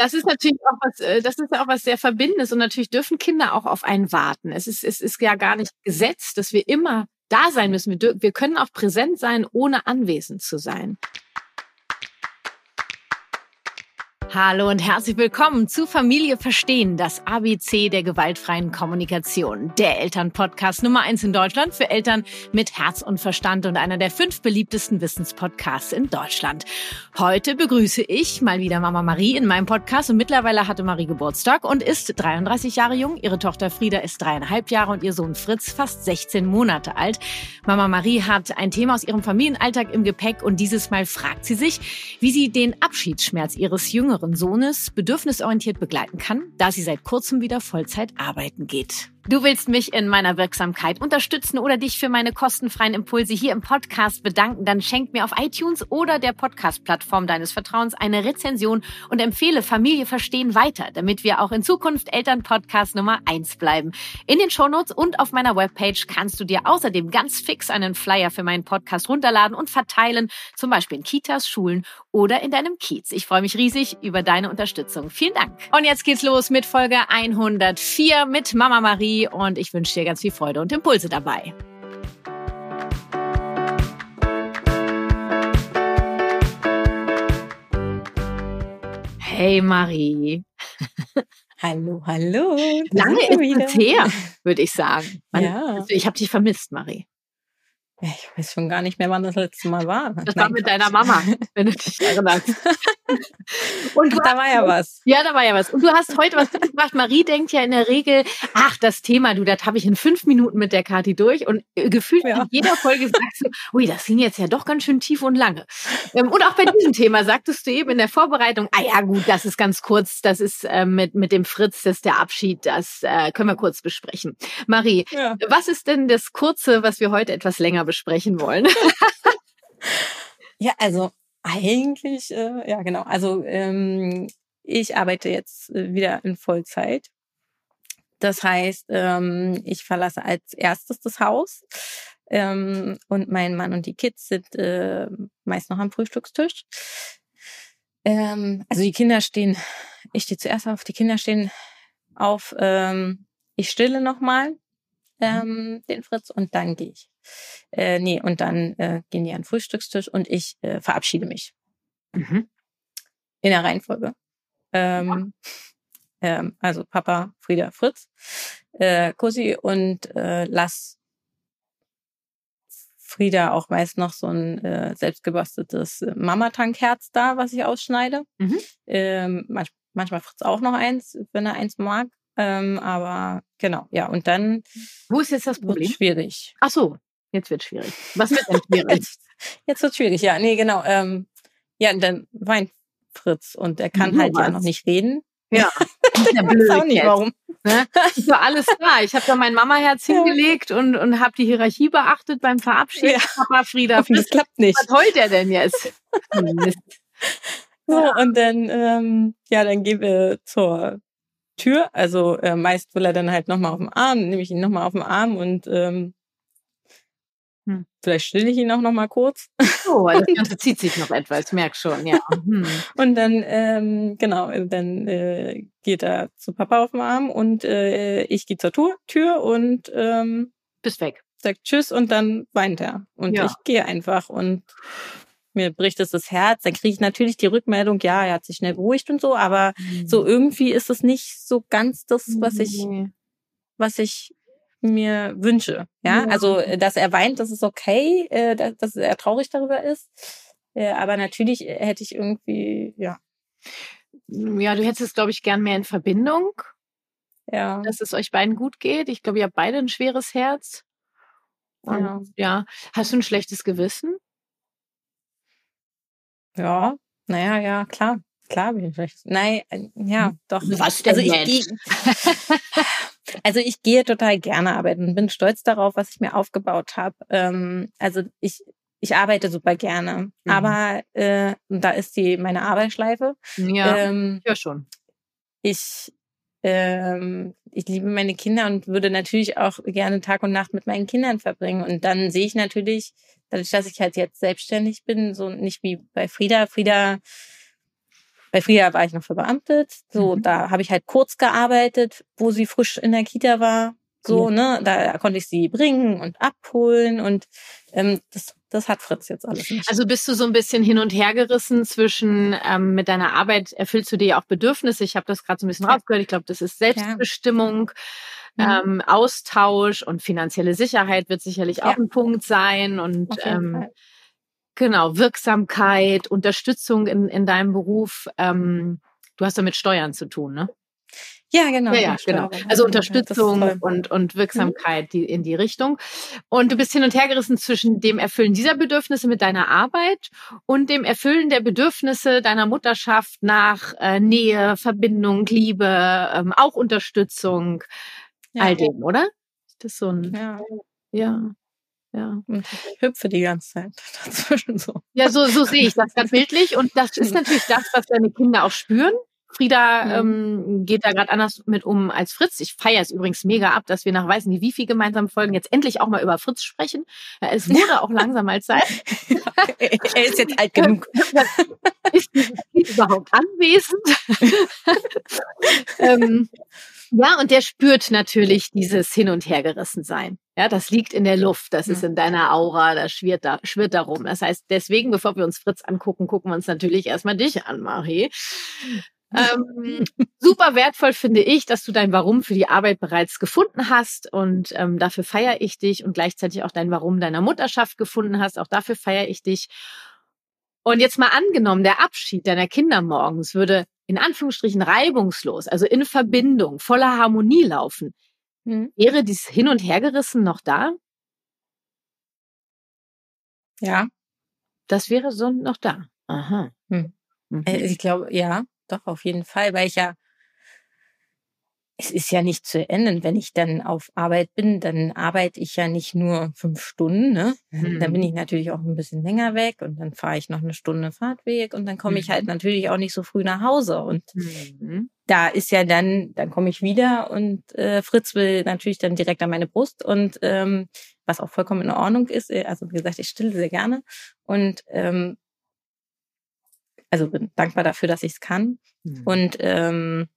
Das ist natürlich auch was, äh, das ist auch was sehr Verbindendes und natürlich dürfen Kinder auch auf einen warten. Es ist, es ist ja gar nicht gesetzt, dass wir immer da sein müssen. Wir, wir können auch präsent sein, ohne anwesend zu sein. Hallo und herzlich willkommen zu Familie Verstehen, das ABC der gewaltfreien Kommunikation. Der Elternpodcast Nummer eins in Deutschland für Eltern mit Herz und Verstand und einer der fünf beliebtesten Wissenspodcasts in Deutschland. Heute begrüße ich mal wieder Mama Marie in meinem Podcast und mittlerweile hatte Marie Geburtstag und ist 33 Jahre jung. Ihre Tochter Frieda ist dreieinhalb Jahre und ihr Sohn Fritz fast 16 Monate alt. Mama Marie hat ein Thema aus ihrem Familienalltag im Gepäck und dieses Mal fragt sie sich, wie sie den Abschiedsschmerz ihres jüngeren jüngeren Sohnes bedürfnisorientiert begleiten kann, da sie seit kurzem wieder Vollzeit arbeiten geht. Du willst mich in meiner Wirksamkeit unterstützen oder dich für meine kostenfreien Impulse hier im Podcast bedanken, dann schenk mir auf iTunes oder der Podcast-Plattform deines Vertrauens eine Rezension und empfehle Familie verstehen weiter, damit wir auch in Zukunft Elternpodcast Nummer eins bleiben. In den Shownotes und auf meiner Webpage kannst du dir außerdem ganz fix einen Flyer für meinen Podcast runterladen und verteilen, zum Beispiel in Kitas, Schulen oder in deinem Kiez. Ich freue mich riesig über deine Unterstützung. Vielen Dank. Und jetzt geht's los mit Folge 104 mit Mama Marie und ich wünsche dir ganz viel Freude und Impulse dabei. Hey Marie. Hallo, hallo. Lange ist es her, würde ich sagen. Man, ja. Also ich habe dich vermisst, Marie. Ich weiß schon gar nicht mehr, wann das letzte Mal war. Das war mit deiner Mama, wenn du dich erinnerst. Und da war ja was. Ja, da war ja was. Und du hast heute was mitgebracht. Marie denkt ja in der Regel, ach, das Thema, du, das habe ich in fünf Minuten mit der Kati durch. Und äh, gefühlt ja. in jeder Folge sagst du, ui, das ging jetzt ja doch ganz schön tief und lange. Ähm, und auch bei diesem Thema sagtest du eben in der Vorbereitung, ah ja, gut, das ist ganz kurz, das ist äh, mit, mit dem Fritz, das ist der Abschied, das äh, können wir kurz besprechen. Marie, ja. was ist denn das Kurze, was wir heute etwas länger besprechen wollen. ja, also eigentlich, äh, ja genau. Also ähm, ich arbeite jetzt äh, wieder in Vollzeit. Das heißt, ähm, ich verlasse als erstes das Haus ähm, und mein Mann und die Kids sind äh, meist noch am Frühstückstisch. Ähm, also die Kinder stehen, ich stehe zuerst auf, die Kinder stehen auf, ähm, ich stille nochmal mhm. ähm, den Fritz und dann gehe ich. Äh, nee, und dann äh, gehen die an den Frühstückstisch und ich äh, verabschiede mich. Mhm. In der Reihenfolge. Ähm, ja. ähm, also Papa, Frieda, Fritz, äh, Kussi und äh, lass Frieda auch meist noch so ein äh, selbstgebasteltes Mama-Tankherz da, was ich ausschneide. Mhm. Ähm, manch, manchmal Fritz auch noch eins, wenn er eins mag. Ähm, aber genau, ja, und dann. Wo ist jetzt das Problem? Schwierig. Ach so, Jetzt wird schwierig. Was wird denn schwierig? jetzt, jetzt wird schwierig, ja. Nee, genau. Ähm, ja, dann weint Fritz und er kann mhm, halt was? ja noch nicht reden. Ja, ich weiß auch nicht warum. Ne? Ich war alles da. Ich habe da mein Mama-Herz ja. hingelegt und, und habe die Hierarchie beachtet beim Verabschieden. Ja. Papa Frieda. Das klappt nicht. Was heult er denn jetzt? So, ja. und dann, ähm, ja, dann gehen wir zur Tür. Also äh, meist will er dann halt nochmal auf dem Arm, nehme ich ihn nochmal auf dem Arm und ähm, hm. Vielleicht stille ich ihn auch noch mal kurz. Oh, das Ganze zieht sich noch etwas, merk schon, ja. Hm. Und dann, ähm, genau, dann äh, geht er zu Papa auf den Arm und äh, ich gehe zur Tür, Tür und ähm, bist weg. Sagt Tschüss und dann weint er. Und ja. ich gehe einfach und mir bricht es das Herz. Dann kriege ich natürlich die Rückmeldung, ja, er hat sich schnell beruhigt und so, aber mhm. so irgendwie ist es nicht so ganz das, was ich, was ich mir wünsche. Ja, ja. also äh, dass er weint, das ist okay, äh, dass, dass er traurig darüber ist. Äh, aber natürlich äh, hätte ich irgendwie, ja. Ja, du hättest es, glaube ich, gern mehr in Verbindung. Ja. Dass es euch beiden gut geht. Ich glaube, ihr habt beide ein schweres Herz. Und, ja. ja. Hast du ein schlechtes Gewissen? Ja, naja, ja, klar. Klar bin ich schlecht. Nein, ja, hm. doch. Was denn also ich, Also ich gehe total gerne arbeiten und bin stolz darauf, was ich mir aufgebaut habe. Ähm, also ich, ich arbeite super gerne. Mhm. Aber äh, da ist die meine Arbeitsschleife. Ja, ähm, ja schon. Ich ähm, ich liebe meine Kinder und würde natürlich auch gerne Tag und Nacht mit meinen Kindern verbringen. Und dann sehe ich natürlich, dadurch, dass ich halt jetzt selbstständig bin, so nicht wie bei Frieda. Frieda Weil früher war ich noch verbeamtet. So, mhm. da habe ich halt kurz gearbeitet, wo sie frisch in der Kita war. So, ja. ne, da konnte ich sie bringen und abholen und ähm, das, das hat Fritz jetzt alles nicht. Also bist du so ein bisschen hin und her gerissen zwischen ähm, mit deiner Arbeit erfüllst du dir auch Bedürfnisse. Ich habe das gerade so ein bisschen ja. rausgehört. Ich glaube, das ist Selbstbestimmung. Ja. Mhm. Ähm, Austausch und finanzielle Sicherheit wird sicherlich auch ein Punkt sein und ähm, genau Wirksamkeit, Unterstützung in, in deinem Beruf. Ähm, du hast ja mit Steuern zu tun, ne? Ja, genau. Ja, ja genau. Also Unterstützung und, und Wirksamkeit mhm. die, in die Richtung. Und du bist hin und her gerissen zwischen dem Erfüllen dieser Bedürfnisse mit deiner Arbeit und dem Erfüllen der Bedürfnisse deiner Mutterschaft nach äh, Nähe, Verbindung, Liebe, ähm, auch Unterstützung, ja. all dem, oder? Das ist so ein. Ja. Ja. Ja. Ich hüpfe die ganze Zeit dazwischen so. Ja, so, so sehe ich das ganz bildlich. Und das ist natürlich das, was deine Kinder auch spüren. Frieda mhm. ähm, geht da gerade anders mit um als Fritz. Ich feiere es übrigens mega ab, dass wir nach weiß nicht wie viel gemeinsam Folgen jetzt endlich auch mal über Fritz sprechen. Es wurde auch langsam mal Zeit. er ist jetzt alt genug. ist überhaupt anwesend? ähm, ja, und der spürt natürlich dieses Hin- und Hergerissen sein. Ja, das liegt in der Luft, das ist in deiner Aura, das schwirrt da, schwirrt darum. Das heißt, deswegen, bevor wir uns Fritz angucken, gucken wir uns natürlich erstmal dich an, Marie. Ähm, super wertvoll finde ich, dass du dein Warum für die Arbeit bereits gefunden hast und ähm, dafür feiere ich dich und gleichzeitig auch dein Warum deiner Mutterschaft gefunden hast. Auch dafür feiere ich dich. Und jetzt mal angenommen, der Abschied deiner Kinder morgens würde in Anführungsstrichen reibungslos, also in Verbindung, voller Harmonie laufen. Mhm. Wäre dieses Hin- und Hergerissen noch da? Ja. Das wäre so noch da. Aha. Hm. Mhm. Ich glaube, ja. Doch, auf jeden Fall, weil ich ja, es ist ja nicht zu enden. Wenn ich dann auf Arbeit bin, dann arbeite ich ja nicht nur fünf Stunden, ne? Mhm. Dann bin ich natürlich auch ein bisschen länger weg und dann fahre ich noch eine Stunde Fahrtweg und dann komme mhm. ich halt mhm. natürlich auch nicht so früh nach Hause. Und mhm. da ist ja dann, dann komme ich wieder und äh, Fritz will natürlich dann direkt an meine Brust und ähm, was auch vollkommen in Ordnung ist. Äh, also wie gesagt, ich stille sehr gerne. Und ähm, also bin dankbar dafür, dass ich es kann. Mhm. Und ähm,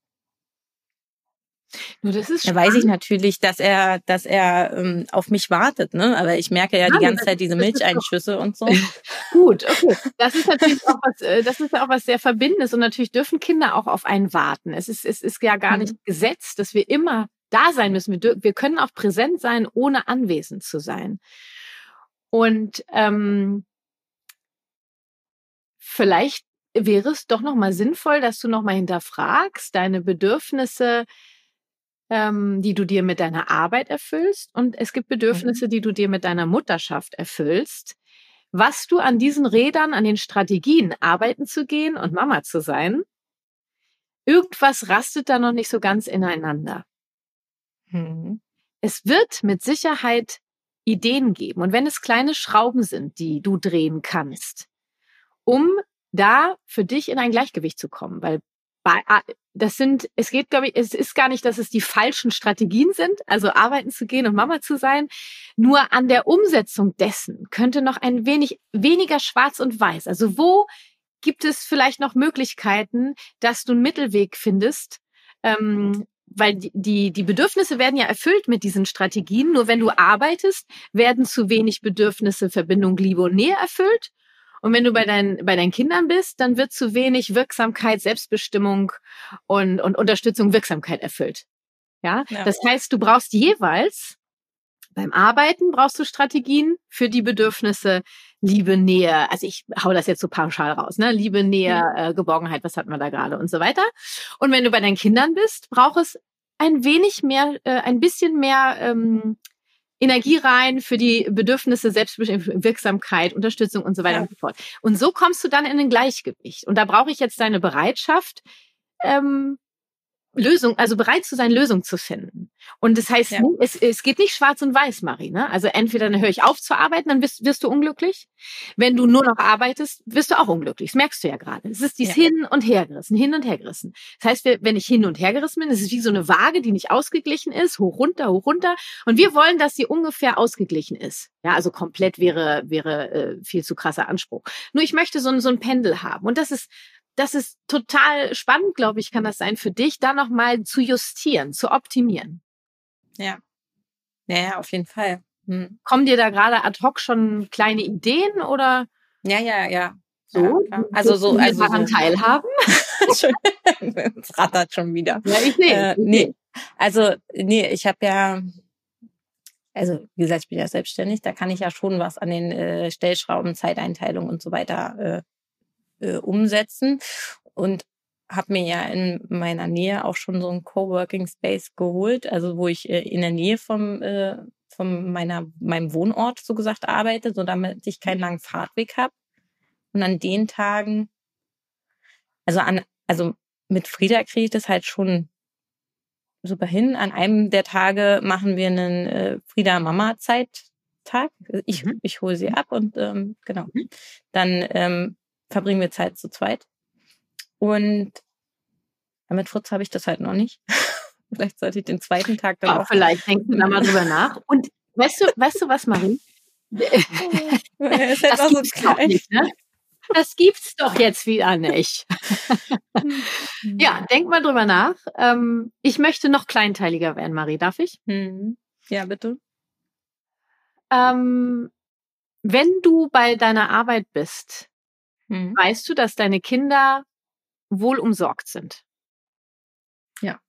nur das ist da weiß ich natürlich, dass er, dass er ähm, auf mich wartet, ne? Aber ich merke ja, ja die ganze Zeit diese Milcheinschüsse und so. Gut, okay. Das ist natürlich auch was, äh, das ist ja auch was sehr Verbindendes und natürlich dürfen Kinder auch auf einen warten. Es ist, es ist ja gar nicht mhm. gesetzt, dass wir immer da sein müssen. Wir, wir können auch präsent sein, ohne anwesend zu sein. Und ähm, vielleicht wäre es doch nochmal sinnvoll, dass du nochmal hinterfragst, deine Bedürfnisse, ähm, die du dir mit deiner Arbeit erfüllst. Und es gibt Bedürfnisse, mhm. die du dir mit deiner Mutterschaft erfüllst. Was du an diesen Rädern, an den Strategien, arbeiten zu gehen und Mama zu sein, irgendwas rastet da noch nicht so ganz ineinander. Mhm. Es wird mit Sicherheit Ideen geben. Und wenn es kleine Schrauben sind, die du drehen kannst, um da für dich in ein Gleichgewicht zu kommen, weil bei, das sind, es geht, glaube ich, es ist gar nicht, dass es die falschen Strategien sind, also arbeiten zu gehen und Mama zu sein. Nur an der Umsetzung dessen könnte noch ein wenig weniger schwarz und weiß. Also wo gibt es vielleicht noch Möglichkeiten, dass du einen Mittelweg findest? Ähm, weil die, die, die Bedürfnisse werden ja erfüllt mit diesen Strategien. Nur wenn du arbeitest, werden zu wenig Bedürfnisse, Verbindung, Liebe und Nähe erfüllt. Und wenn du bei deinen, bei deinen Kindern bist, dann wird zu wenig Wirksamkeit, Selbstbestimmung und, und Unterstützung, Wirksamkeit erfüllt. Ja? ja. Das heißt, du brauchst jeweils beim Arbeiten brauchst du Strategien für die Bedürfnisse Liebe, Nähe. Also ich hau das jetzt so pauschal raus, ne? Liebe, Nähe, äh, Geborgenheit, was hatten wir da gerade und so weiter. Und wenn du bei deinen Kindern bist, braucht es ein wenig mehr, äh, ein bisschen mehr ähm, Energie rein für die Bedürfnisse, Selbstwirksamkeit, Unterstützung und so weiter ja. und so fort. Und so kommst du dann in ein Gleichgewicht. Und da brauche ich jetzt deine Bereitschaft, ähm, Lösung, also bereit zu sein, Lösung zu finden. Und das heißt, ja. es, es geht nicht schwarz und weiß, Marie. Ne? Also entweder dann höre ich auf zu arbeiten, dann wirst, wirst du unglücklich. Wenn du nur noch arbeitest, wirst du auch unglücklich. Das merkst du ja gerade. Es ist dies ja. hin und hergerissen, hin und hergerissen. Das heißt, wenn ich hin und hergerissen bin, es ist wie so eine Waage, die nicht ausgeglichen ist, hoch runter, hoch runter. Und wir wollen, dass sie ungefähr ausgeglichen ist. Ja, also komplett wäre wäre äh, viel zu krasser Anspruch. Nur ich möchte so ein so ein Pendel haben. Und das ist das ist total spannend, glaube ich, kann das sein für dich, da nochmal zu justieren, zu optimieren. Ja. Ja, ja auf jeden Fall. Hm. Kommen dir da gerade ad hoc schon kleine Ideen oder? Ja, ja, ja. So? Ja, also so, also daran so. teilhaben? es rattert schon wieder. Ja, ich sehe. Äh, nee, also nee, ich habe ja, also wie gesagt, ich bin ja selbstständig, da kann ich ja schon was an den äh, Stellschrauben, Zeiteinteilung und so weiter äh, äh, umsetzen und habe mir ja in meiner Nähe auch schon so einen Coworking Space geholt, also wo ich äh, in der Nähe vom äh, von meiner meinem Wohnort so gesagt arbeite, so damit ich keinen langen Fahrtweg habe. Und an den Tagen, also an also mit Frieda kriege ich das halt schon super hin. An einem der Tage machen wir einen äh, Frieda Mama Zeittag. Ich, mhm. ich hole sie ab und ähm, genau. Mhm. Dann ähm, verbringen wir Zeit zu zweit. Und mit Fritz habe ich das halt noch nicht. vielleicht sollte ich den zweiten Tag dann auch. vielleicht denken wir mal drüber nach. Und weißt du, weißt du was, Marie? das, das gibt's so nicht, ne? Das gibt's doch jetzt wieder nicht. ja, denk mal drüber nach. Ähm, ich möchte noch kleinteiliger werden, Marie. Darf ich? Mhm. Ja, bitte. Ähm, wenn du bei deiner Arbeit bist, hm. weißt du, dass deine Kinder wohl umsorgt sind. Ja.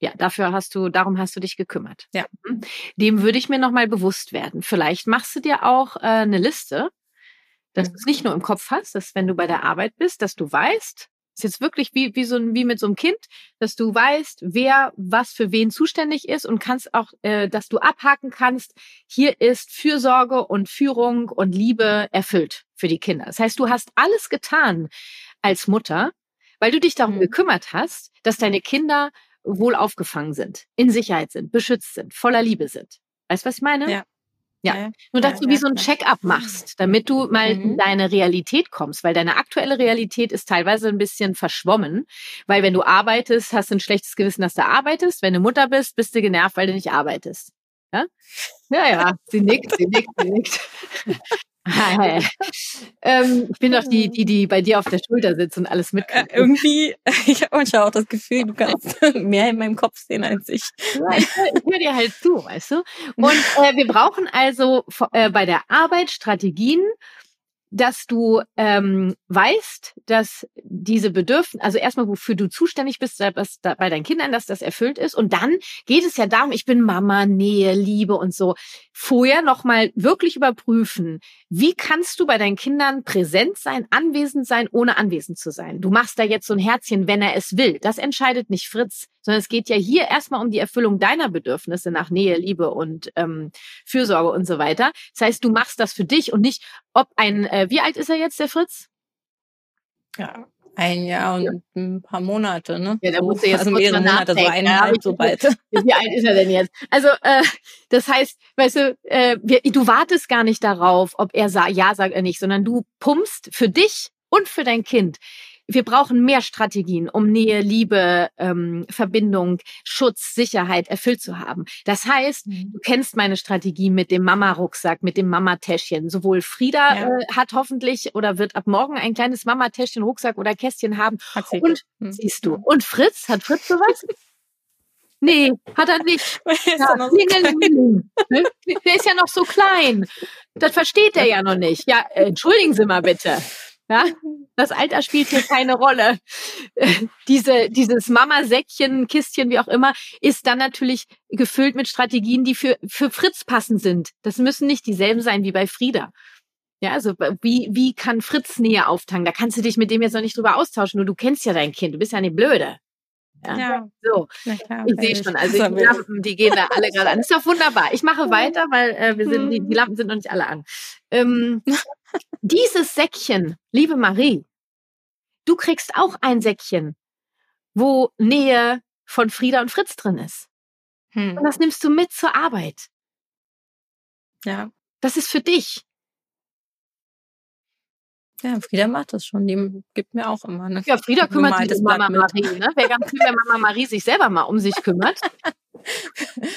Ja, dafür hast du, darum hast du dich gekümmert. Ja. Mhm. Dem würde ich mir nochmal bewusst werden. Vielleicht machst du dir auch äh, eine Liste dass du es nicht nur im Kopf hast, dass wenn du bei der Arbeit bist, dass du weißt, ist jetzt wirklich wie, wie so ein, wie mit so einem Kind, dass du weißt, wer was für wen zuständig ist und kannst auch, äh, dass du abhaken kannst, hier ist Fürsorge und Führung und Liebe erfüllt für die Kinder. Das heißt, du hast alles getan als Mutter, weil du dich darum mhm. gekümmert hast, dass deine Kinder wohl aufgefangen sind, in Sicherheit sind, beschützt sind, voller Liebe sind. Weißt du, was ich meine? Ja. Ja, nur dass du wie so ein Check-up machst, damit du mal mhm. in deine Realität kommst, weil deine aktuelle Realität ist teilweise ein bisschen verschwommen, weil wenn du arbeitest, hast du ein schlechtes Gewissen, dass du arbeitest. Wenn du Mutter bist, bist du genervt, weil du nicht arbeitest. Ja, ja, ja. sie nickt, sie nickt, sie nickt. ähm, ich bin doch die, die, die bei dir auf der Schulter sitzt und alles mitkriegt. Äh, irgendwie, ich habe manchmal auch das Gefühl, du kannst mehr in meinem Kopf sehen als ich. Ja, ich höre hör dir halt zu, weißt du? Und äh, wir brauchen also äh, bei der Arbeit Strategien, dass du ähm, weißt, dass diese Bedürfnisse, also erstmal, wofür du zuständig bist, dass da bei deinen Kindern, dass das erfüllt ist. Und dann geht es ja darum, ich bin Mama, Nähe, Liebe und so. Vorher nochmal wirklich überprüfen, wie kannst du bei deinen Kindern präsent sein, anwesend sein, ohne anwesend zu sein. Du machst da jetzt so ein Herzchen, wenn er es will. Das entscheidet nicht Fritz, sondern es geht ja hier erstmal um die Erfüllung deiner Bedürfnisse nach Nähe, Liebe und ähm, Fürsorge und so weiter. Das heißt, du machst das für dich und nicht, ob ein, äh, wie alt ist er jetzt, der Fritz? Ja, ein Jahr und ein paar Monate, ne? Ja, da muss er jetzt also mehrere Monate, so eineinhalb, so bald. Wie alt ist er denn jetzt? Also, äh, das heißt, weißt du, äh, wir, du wartest gar nicht darauf, ob er sa ja sagt oder nicht, sondern du pumpst für dich und für dein Kind wir brauchen mehr Strategien, um Nähe, Liebe, ähm, Verbindung, Schutz, Sicherheit erfüllt zu haben. Das heißt, mhm. du kennst meine Strategie mit dem Mama-Rucksack, mit dem Mama-Täschchen. Sowohl Frieda ja. äh, hat hoffentlich oder wird ab morgen ein kleines Mama-Täschchen, Rucksack oder Kästchen haben. Und mhm. siehst du. Und Fritz, hat Fritz sowas? Nee, hat er nicht. Ja, ne? Der ist ja noch so klein. Das versteht er ja noch nicht. Ja, entschuldigen Sie mal bitte. Ja, das Alter spielt hier keine Rolle. Diese, dieses Mama-Säckchen, Kistchen, wie auch immer, ist dann natürlich gefüllt mit Strategien, die für, für Fritz passend sind. Das müssen nicht dieselben sein wie bei Frieda. Ja, also wie, wie kann Fritz Nähe auftanken? Da kannst du dich mit dem jetzt noch nicht drüber austauschen, nur du kennst ja dein Kind, du bist ja nicht blöde. Ja. ja. So, klar, ich sehe schon. Also die Lampen, die gehen da alle gerade an. ist doch wunderbar. Ich mache weiter, weil äh, wir sind, die, die Lampen sind noch nicht alle an. Ähm, dieses Säckchen, liebe Marie, du kriegst auch ein Säckchen, wo Nähe von Frieda und Fritz drin ist. Hm. Und das nimmst du mit zur Arbeit. Ja. Das ist für dich. Ja, Frieda macht das schon. Die gibt mir auch immer. Ne? Ja, Frieda kümmert sich um Mama Marie. Ne? Wäre ganz cool, wenn Mama Marie sich selber mal um sich kümmert.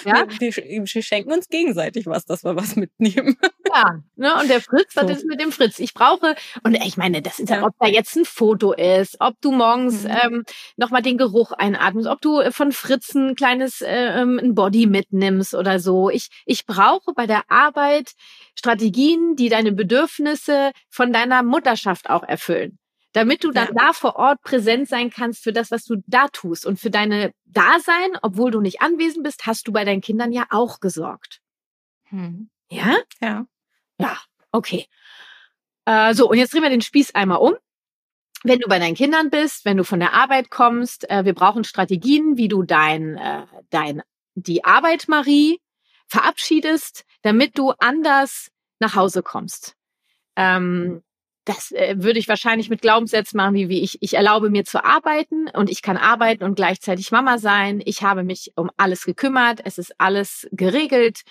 Ja? Wir, wir, schenken uns gegenseitig was, dass wir was mitnehmen. Ja, ne? und der Fritz, so. das ist mit dem Fritz. Ich brauche, und ich meine, das ist ja, ob da jetzt ein Foto ist, ob du morgens mhm. ähm, nochmal den Geruch einatmest, ob du von Fritz ein kleines äh, ähm, ein Body mitnimmst oder so. Ich, ich brauche bei der Arbeit Strategien, die deine Bedürfnisse von deiner Mutterschaft auch erfüllen damit du dann ja. da vor Ort präsent sein kannst für das, was du da tust. Und für deine Dasein, obwohl du nicht anwesend bist, hast du bei deinen Kindern ja auch gesorgt. Hm. Ja? Ja. Ja, okay. Äh, so, und jetzt drehen wir den Spieß einmal um. Wenn du bei deinen Kindern bist, wenn du von der Arbeit kommst, äh, wir brauchen Strategien, wie du dein, äh, dein, die Arbeit, Marie, verabschiedest, damit du anders nach Hause kommst. Ähm, das äh, würde ich wahrscheinlich mit Glaubenssätzen machen, wie, wie ich, ich erlaube mir zu arbeiten und ich kann arbeiten und gleichzeitig Mama sein. Ich habe mich um alles gekümmert. Es ist alles geregelt.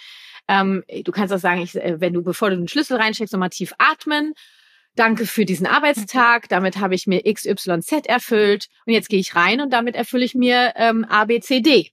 Ähm, du kannst auch sagen, ich, äh, wenn du, bevor du den Schlüssel reinsteckst, nochmal tief atmen. Danke für diesen Arbeitstag. Damit habe ich mir X, Y, Z erfüllt. Und jetzt gehe ich rein und damit erfülle ich mir ähm, A, B, C, D.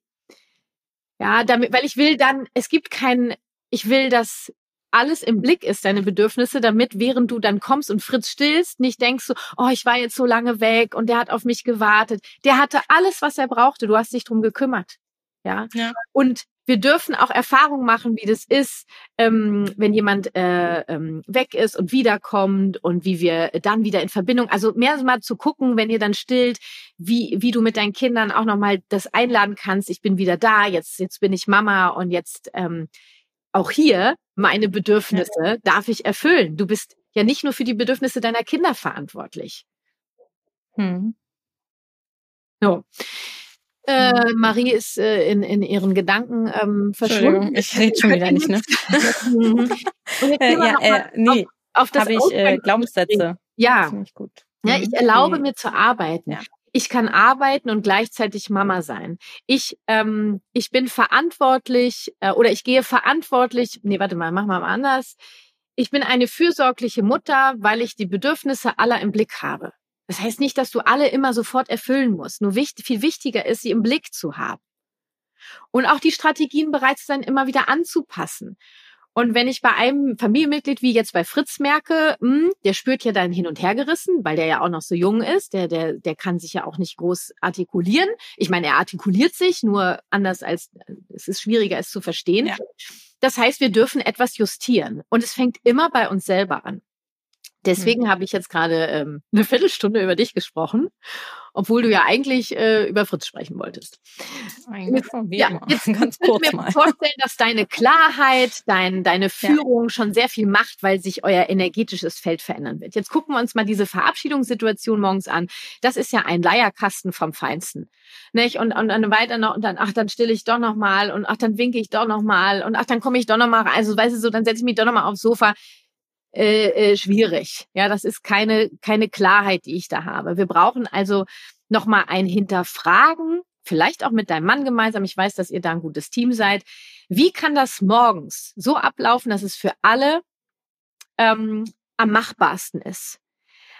Ja, damit, weil ich will dann, es gibt keinen, ich will, dass alles im Blick ist, deine Bedürfnisse, damit während du dann kommst und Fritz stillst, nicht denkst so, oh, ich war jetzt so lange weg und der hat auf mich gewartet. Der hatte alles, was er brauchte. Du hast dich drum gekümmert. Ja. ja. Und wir dürfen auch Erfahrungen machen, wie das ist, ähm, wenn jemand äh, ähm, weg ist und wiederkommt und wie wir dann wieder in Verbindung, also mehr mal zu gucken, wenn ihr dann stillt, wie, wie du mit deinen Kindern auch nochmal das einladen kannst, ich bin wieder da, jetzt, jetzt bin ich Mama und jetzt ähm, auch hier meine Bedürfnisse darf ich erfüllen. Du bist ja nicht nur für die Bedürfnisse deiner Kinder verantwortlich. Hm. So. Äh, hm. Marie ist äh, in, in ihren Gedanken ähm, verschwunden. Ich rede schon wieder nicht, ne? äh, ja, äh, nee, auf, auf das habe ich äh, Glaubenssätze. Ja. gut. Ja, ich mhm. erlaube mir zu arbeiten. Ja ich kann arbeiten und gleichzeitig Mama sein. Ich, ähm, ich bin verantwortlich äh, oder ich gehe verantwortlich, nee, warte mal, mach mal anders. Ich bin eine fürsorgliche Mutter, weil ich die Bedürfnisse aller im Blick habe. Das heißt nicht, dass du alle immer sofort erfüllen musst. Nur wichtig, viel wichtiger ist, sie im Blick zu haben. Und auch die Strategien bereits dann immer wieder anzupassen. Und wenn ich bei einem Familienmitglied wie jetzt bei Fritz merke, mh, hm, der spürt ja dann hin und her gerissen, weil der ja auch noch so jung ist, der, der, der kann sich ja auch nicht groß artikulieren. Ich meine, er artikuliert sich, nur anders als, es ist schwieriger, es zu verstehen. Ja. Das heißt, wir dürfen etwas justieren. Und es fängt immer bei uns selber an. Deswegen mhm. habe ich jetzt gerade ähm, eine Viertelstunde über dich gesprochen, obwohl du ja eigentlich äh, über Fritz sprechen wolltest. Eigentlich von mir ja, jetzt ganz kurz mir mal. vorstellen, dass deine Klarheit, dein, deine Führung ja. schon sehr viel macht, weil sich euer energetisches Feld verändern wird. Jetzt gucken wir uns mal diese Verabschiedungssituation morgens an. Das ist ja ein Leierkasten vom Feinsten. Nicht? Und, und dann weiter noch, und dann, ach, dann stille ich doch noch mal und ach, dann winke ich doch noch mal und ach, dann komme ich doch noch mal rein. Also, weißt du, so, dann setze ich mich doch noch mal aufs Sofa äh, äh, schwierig. Ja, das ist keine, keine Klarheit, die ich da habe. Wir brauchen also nochmal ein Hinterfragen, vielleicht auch mit deinem Mann gemeinsam. Ich weiß, dass ihr da ein gutes Team seid. Wie kann das morgens so ablaufen, dass es für alle ähm, am machbarsten ist?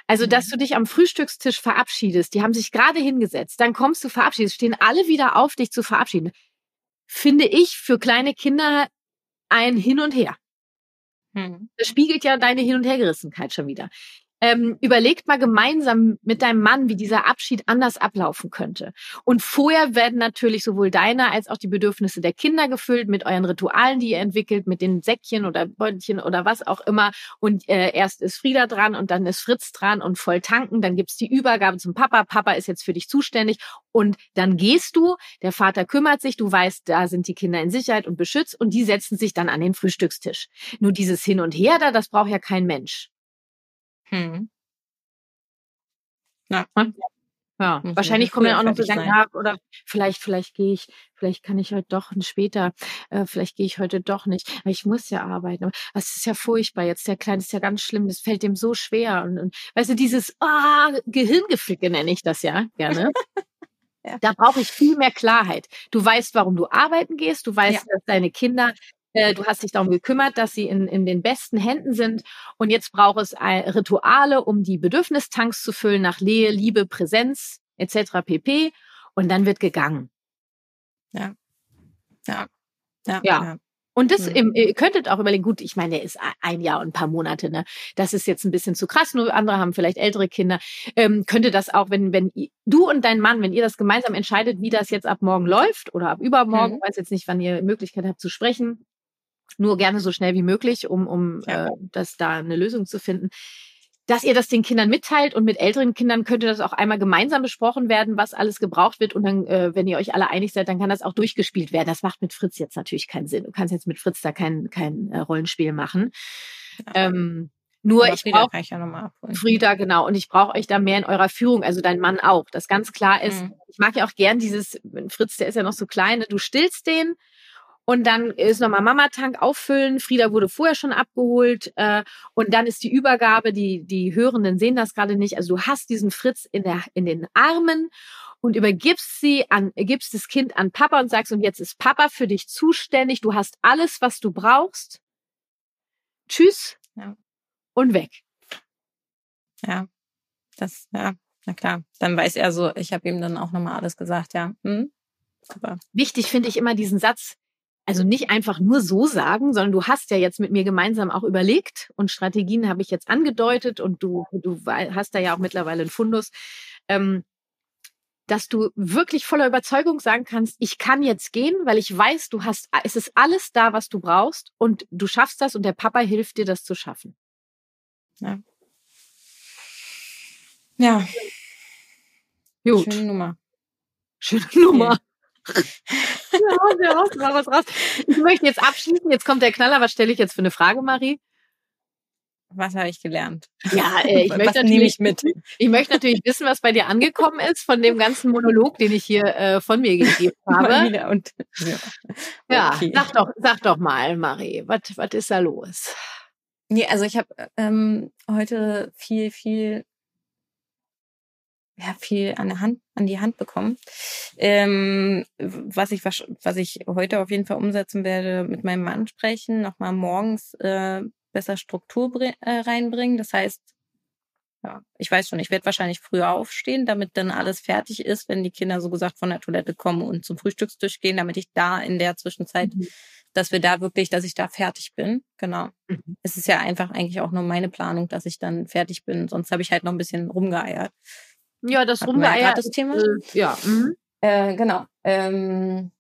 Also, dass mhm. du dich am Frühstückstisch verabschiedest, die haben sich gerade hingesetzt, dann kommst du verabschiedest, stehen alle wieder auf, dich zu verabschieden. Finde ich für kleine Kinder ein Hin und Her. Hm. Das spiegelt ja deine Hin- und Hergerissenheit schon wieder. Ähm, überlegt mal gemeinsam mit deinem Mann, wie dieser Abschied anders ablaufen könnte. Und vorher werden natürlich sowohl deine als auch die Bedürfnisse der Kinder gefüllt mit euren Ritualen, die ihr entwickelt, mit den Säckchen oder Beutelchen oder was auch immer. Und äh, erst ist Frieda dran und dann ist Fritz dran und voll tanken. Dann gibt's die Übergabe zum Papa. Papa ist jetzt für dich zuständig. Und dann gehst du, der Vater kümmert sich, du weißt, da sind die Kinder in Sicherheit und beschützt und die setzen sich dann an den Frühstückstisch. Nur dieses Hin und Her da, das braucht ja kein Mensch. Hm. Ja. Ja, mhm. wahrscheinlich kommen ja auch noch so Gedanken ab oder vielleicht, vielleicht gehe ich, vielleicht kann ich heute doch später, äh, vielleicht gehe ich heute doch nicht. Aber ich muss ja arbeiten. Das ist ja furchtbar. Jetzt der Kleine ist ja ganz schlimm. Das fällt dem so schwer. Und, und weißt du, dieses ah, Gehirngeficke nenne ich das ja gerne. ja. Da brauche ich viel mehr Klarheit. Du weißt, warum du arbeiten gehst. Du weißt, ja. dass deine Kinder äh, du hast dich darum gekümmert, dass sie in, in den besten Händen sind. Und jetzt braucht es Rituale, um die Bedürfnistanks zu füllen nach Lehe, Liebe, Präsenz etc. pp. Und dann wird gegangen. Ja. Ja. Ja. ja. Und das, mhm. ihr könntet auch überlegen, gut, ich meine, er ist ein Jahr und ein paar Monate, ne? Das ist jetzt ein bisschen zu krass, nur andere haben vielleicht ältere Kinder. Ähm, könnte das auch, wenn, wenn du und dein Mann, wenn ihr das gemeinsam entscheidet, wie das jetzt ab morgen läuft oder ab übermorgen, mhm. weiß jetzt nicht, wann ihr Möglichkeit habt zu sprechen, nur gerne so schnell wie möglich, um, um ja. äh, das da eine Lösung zu finden dass ihr das den Kindern mitteilt und mit älteren Kindern könnte das auch einmal gemeinsam besprochen werden, was alles gebraucht wird und dann, äh, wenn ihr euch alle einig seid, dann kann das auch durchgespielt werden. Das macht mit Fritz jetzt natürlich keinen Sinn. Du kannst jetzt mit Fritz da kein, kein äh, Rollenspiel machen. Ja. Ähm, nur Aber ich brauche ja Frieda genau und ich brauche euch da mehr in eurer Führung, also dein Mann auch, das ganz klar ist. Mhm. Ich mag ja auch gern dieses Fritz, der ist ja noch so klein, ne, du stillst den und dann ist nochmal Mama-Tank auffüllen. Frieda wurde vorher schon abgeholt. Äh, und dann ist die Übergabe, die, die Hörenden sehen das gerade nicht. Also du hast diesen Fritz in, der, in den Armen und übergibst sie an, gibst das Kind an Papa und sagst, und jetzt ist Papa für dich zuständig. Du hast alles, was du brauchst. Tschüss. Ja. Und weg. Ja. Das, ja, na klar. Dann weiß er so, ich habe ihm dann auch nochmal alles gesagt, ja. Hm? Super. Wichtig finde ich immer diesen Satz, also nicht einfach nur so sagen, sondern du hast ja jetzt mit mir gemeinsam auch überlegt und Strategien habe ich jetzt angedeutet und du, du hast da ja auch mittlerweile einen Fundus, ähm, dass du wirklich voller Überzeugung sagen kannst, ich kann jetzt gehen, weil ich weiß, du hast, es ist alles da, was du brauchst und du schaffst das und der Papa hilft dir, das zu schaffen. Ja. Ja. Gut. Schöne Nummer. Schöne Nummer. Okay ja, der haut mal was raus. Ich möchte jetzt abschließen. Jetzt kommt der Knaller. Was stelle ich jetzt für eine Frage, Marie? Was habe ich gelernt? Ja, äh, ich was möchte nehme ich mit? Ich möchte natürlich wissen, was bei dir angekommen ist von dem ganzen Monolog, den ich hier äh, von mir gegeben habe. Und, ja, ja okay. sag doch, sag doch mal, Marie, was was ist da los? Nee, also ich habe ähm, heute viel, viel ja, viel an der Hand, an die Hand bekommen. Ähm, was ich was ich heute auf jeden Fall umsetzen werde, mit meinem Mann sprechen, nochmal morgens äh, besser Struktur äh, reinbringen. Das heißt, ja, ich weiß schon, ich werde wahrscheinlich früher aufstehen, damit dann alles fertig ist, wenn die Kinder so gesagt von der Toilette kommen und zum Frühstückstisch gehen, damit ich da in der Zwischenzeit, mhm. dass wir da wirklich, dass ich da fertig bin. Genau. Mhm. Es ist ja einfach eigentlich auch nur meine Planung, dass ich dann fertig bin. Sonst habe ich halt noch ein bisschen rumgeeiert. Ja, das Rumgeeier. das Thema? Äh, ja. Mhm. Äh, genau. Ähm,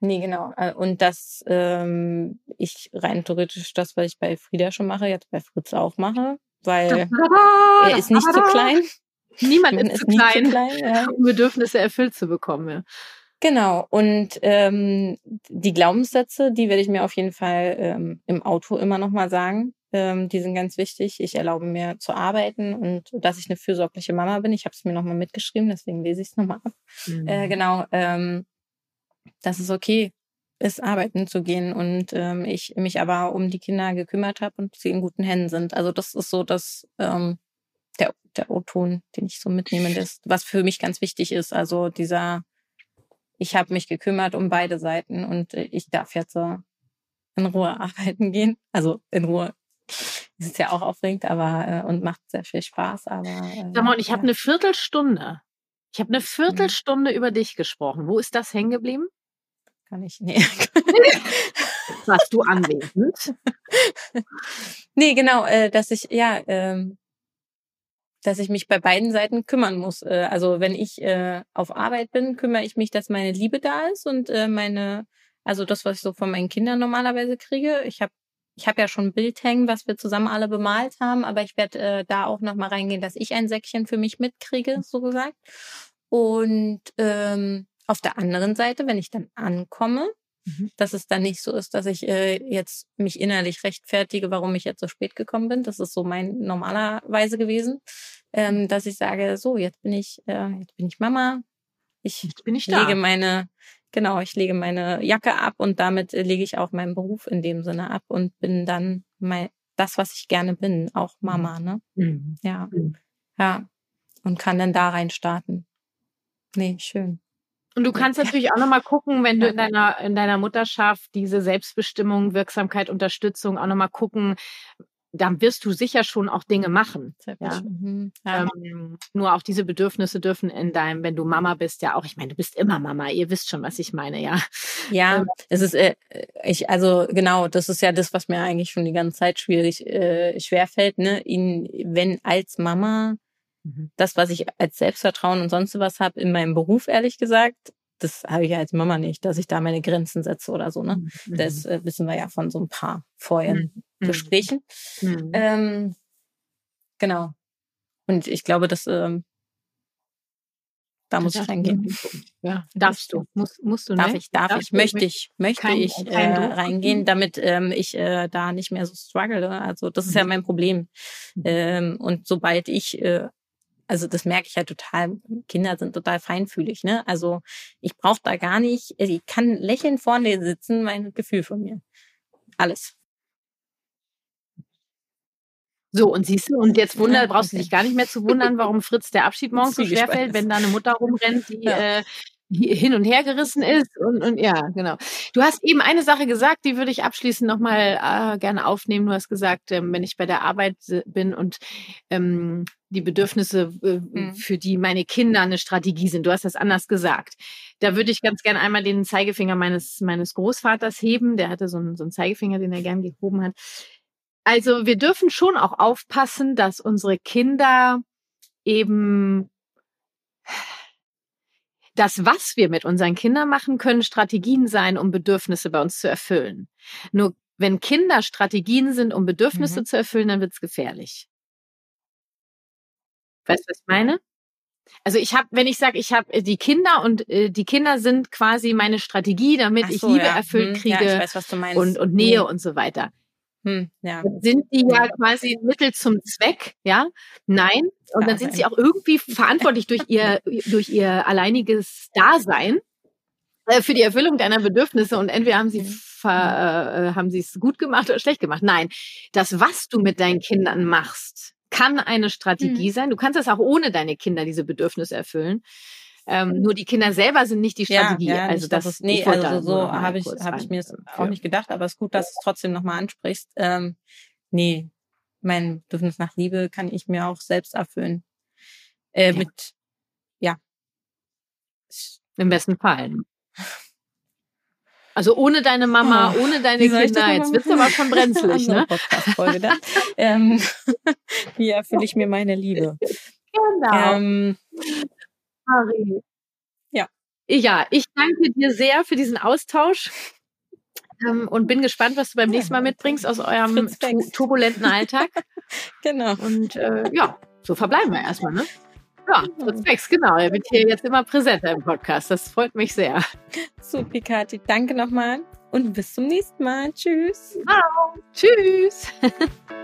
nee, genau. Äh, und das ähm, ich rein theoretisch das, was ich bei Frieda schon mache, jetzt bei Fritz auch mache, weil er ist nicht zu klein. Niemand ist, ist, zu klein, zu klein ja. um Bedürfnisse erfüllt zu bekommen. Ja. Genau. Und ähm, die Glaubenssätze, die werde ich mir auf jeden Fall ähm, im Auto immer noch mal sagen. Ähm, die sind ganz wichtig. Ich erlaube mir zu arbeiten und dass ich eine fürsorgliche Mama bin. Ich habe es mir nochmal mitgeschrieben, deswegen lese ich es nochmal ab. Mhm. Äh, genau, ähm, dass es okay ist, arbeiten zu gehen und ähm, ich mich aber um die Kinder gekümmert habe und sie in guten Händen sind. Also das ist so das ähm, der, der O-Ton, den ich so mitnehme, das, was für mich ganz wichtig ist. Also dieser, ich habe mich gekümmert um beide Seiten und ich darf jetzt so in Ruhe arbeiten gehen. Also in Ruhe ist ja auch aufregend, aber äh, und macht sehr viel Spaß. Aber äh, Sag mal, und ich ja. habe eine Viertelstunde. Ich habe eine mhm. Viertelstunde mhm. über dich gesprochen. Wo ist das hängen geblieben? Kann ich nee. Warst du anwesend? nee, genau, äh, dass ich ja, ähm, dass ich mich bei beiden Seiten kümmern muss. Äh, also wenn ich äh, auf Arbeit bin, kümmere ich mich, dass meine Liebe da ist und äh, meine, also das, was ich so von meinen Kindern normalerweise kriege. Ich habe ich habe ja schon ein Bild hängen, was wir zusammen alle bemalt haben, aber ich werde äh, da auch nochmal reingehen, dass ich ein Säckchen für mich mitkriege, so gesagt. Und ähm, auf der anderen Seite, wenn ich dann ankomme, mhm. dass es dann nicht so ist, dass ich äh, jetzt mich innerlich rechtfertige, warum ich jetzt so spät gekommen bin. Das ist so mein normalerweise gewesen, ähm, dass ich sage, so jetzt bin ich, äh, jetzt bin ich Mama. Ich jetzt bin ich lege da. meine Genau, ich lege meine Jacke ab und damit äh, lege ich auch meinen Beruf in dem Sinne ab und bin dann mein, das, was ich gerne bin, auch mhm. Mama, ne? Mhm. Ja. Mhm. Ja. Und kann dann da rein starten. Nee, schön. Und du kannst natürlich auch nochmal gucken, wenn du in deiner, in deiner Mutterschaft diese Selbstbestimmung, Wirksamkeit, Unterstützung auch nochmal gucken, dann wirst du sicher schon auch Dinge machen. Ja. Mhm. Ja. Ähm, nur auch diese Bedürfnisse dürfen in deinem, wenn du Mama bist, ja auch, ich meine, du bist immer Mama, ihr wisst schon, was ich meine, ja. Ja, ähm, es ist, äh, ich, also genau, das ist ja das, was mir eigentlich schon die ganze Zeit schwierig, äh, schwerfällt, ne, ihn, wenn als Mama mhm. das, was ich als Selbstvertrauen und sonst was habe in meinem Beruf, ehrlich gesagt, das habe ich als Mama nicht, dass ich da meine Grenzen setze oder so. Ne? Mhm. Das äh, wissen wir ja von so ein paar vorherigen mhm. Gesprächen. Mhm. Ähm, genau. Und ich glaube, dass ähm, da muss ich reingehen. Ja, darfst du. Musst, musst du, Darf ne? ich, darf, darf ich, möchte ich, möchte kein, ich äh, reingehen, damit ähm, ich äh, da nicht mehr so struggle. Also das ist ja mhm. mein Problem. Mhm. Ähm, und sobald ich äh, also das merke ich ja total. Kinder sind total feinfühlig, ne? Also ich brauche da gar nicht, also ich kann lächeln vorne sitzen, mein Gefühl von mir. Alles. So, und siehst du, und jetzt wunder, brauchst du dich gar nicht mehr zu wundern, warum Fritz der Abschied morgens so schwerfällt, wenn da eine Mutter rumrennt, die ja. äh, hin und her gerissen ist und, und ja, genau. Du hast eben eine Sache gesagt, die würde ich abschließend nochmal äh, gerne aufnehmen. Du hast gesagt, ähm, wenn ich bei der Arbeit bin und ähm, die Bedürfnisse, äh, mhm. für die meine Kinder eine Strategie sind. Du hast das anders gesagt. Da würde ich ganz gerne einmal den Zeigefinger meines, meines Großvaters heben. Der hatte so einen, so einen Zeigefinger, den er gern gehoben hat. Also wir dürfen schon auch aufpassen, dass unsere Kinder eben das, was wir mit unseren Kindern machen, können Strategien sein, um Bedürfnisse bei uns zu erfüllen. Nur wenn Kinder Strategien sind, um Bedürfnisse mhm. zu erfüllen, dann wird's gefährlich. Weißt du, was ich meine? Also ich habe, wenn ich sage, ich habe äh, die Kinder und äh, die Kinder sind quasi meine Strategie, damit so, ich Liebe ja. erfüllt kriege ja, weiß, und, und Nähe hm. und so weiter. Hm, ja. sind die ja quasi Mittel zum Zweck, ja? Nein. Und dann sind sie auch irgendwie verantwortlich durch ihr, durch ihr alleiniges Dasein äh, für die Erfüllung deiner Bedürfnisse und entweder haben sie mhm. ver, äh, haben sie es gut gemacht oder schlecht gemacht. Nein, das was du mit deinen Kindern machst, kann eine Strategie mhm. sein. Du kannst das auch ohne deine Kinder diese Bedürfnisse erfüllen. Ähm, nur die Kinder selber sind nicht die Strategie. Ja, ja, also das ist nee, also so habe ich habe ich mir das auch nicht gedacht, aber es ist gut, dass du es trotzdem nochmal ansprichst. Ähm, nee, mein Bedürfnis nach Liebe kann ich mir auch selbst erfüllen. Äh, ja. Mit ja. Im besten Fall. Also ohne deine Mama, oh, ohne deine Kinder, jetzt wird's aber schon brenzlig, ne? Ähm, wie erfülle ich mir meine Liebe? Genau. Ähm, Marie. Ja. Ja, ich danke dir sehr für diesen Austausch ähm, und bin gespannt, was du beim nächsten Mal mitbringst aus eurem tu turbulenten Alltag. genau. Und äh, ja, so verbleiben wir erstmal, ne? Ja, Fritz Bex, genau. Er wird hier jetzt immer präsenter im Podcast. Das freut mich sehr. Super, Kathi. Danke nochmal und bis zum nächsten Mal. Tschüss. Ciao. Tschüss.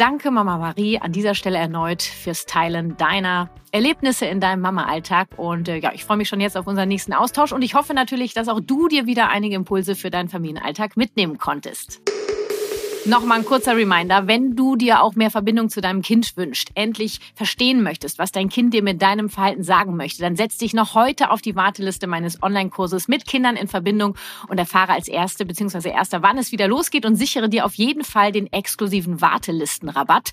Danke, Mama Marie, an dieser Stelle erneut fürs Teilen deiner Erlebnisse in deinem Mama-Alltag. Und äh, ja, ich freue mich schon jetzt auf unseren nächsten Austausch und ich hoffe natürlich, dass auch du dir wieder einige Impulse für deinen Familienalltag mitnehmen konntest. Nochmal ein kurzer Reminder, wenn du dir auch mehr Verbindung zu deinem Kind wünscht, endlich verstehen möchtest, was dein Kind dir mit deinem Verhalten sagen möchte, dann setz dich noch heute auf die Warteliste meines Online-Kurses mit Kindern in Verbindung und erfahre als Erste bzw. Erster, wann es wieder losgeht und sichere dir auf jeden Fall den exklusiven Wartelistenrabatt.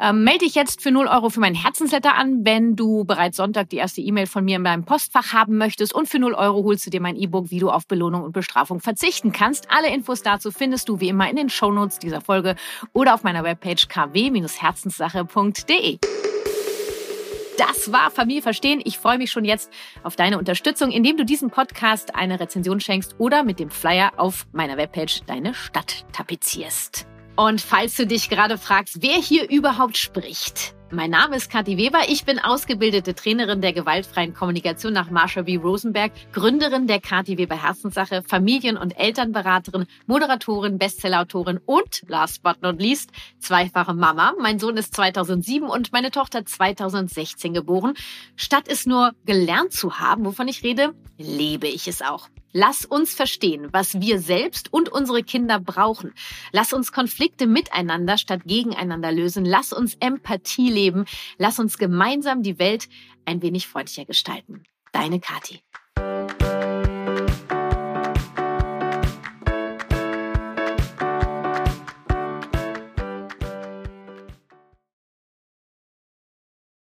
Ähm, melde dich jetzt für 0 Euro für meinen Herzensletter an, wenn du bereits Sonntag die erste E-Mail von mir in deinem Postfach haben möchtest und für 0 Euro holst du dir mein E-Book, wie du auf Belohnung und Bestrafung verzichten kannst. Alle Infos dazu findest du wie immer in den Shownotes dieser Folge oder auf meiner Webpage kw-herzenssache.de. Das war Familie verstehen. Ich freue mich schon jetzt auf deine Unterstützung, indem du diesem Podcast eine Rezension schenkst oder mit dem Flyer auf meiner Webpage deine Stadt tapezierst. Und falls du dich gerade fragst, wer hier überhaupt spricht, mein Name ist Kathi Weber. Ich bin ausgebildete Trainerin der gewaltfreien Kommunikation nach Marsha B. Rosenberg, Gründerin der Kathi Weber Herzenssache, Familien- und Elternberaterin, Moderatorin, Bestsellerautorin und last but not least zweifache Mama. Mein Sohn ist 2007 und meine Tochter 2016 geboren. Statt es nur gelernt zu haben, wovon ich rede, lebe ich es auch. Lass uns verstehen, was wir selbst und unsere Kinder brauchen. Lass uns Konflikte miteinander statt gegeneinander lösen. Lass uns Empathie leben. Lass uns gemeinsam die Welt ein wenig freundlicher gestalten. Deine Kathi.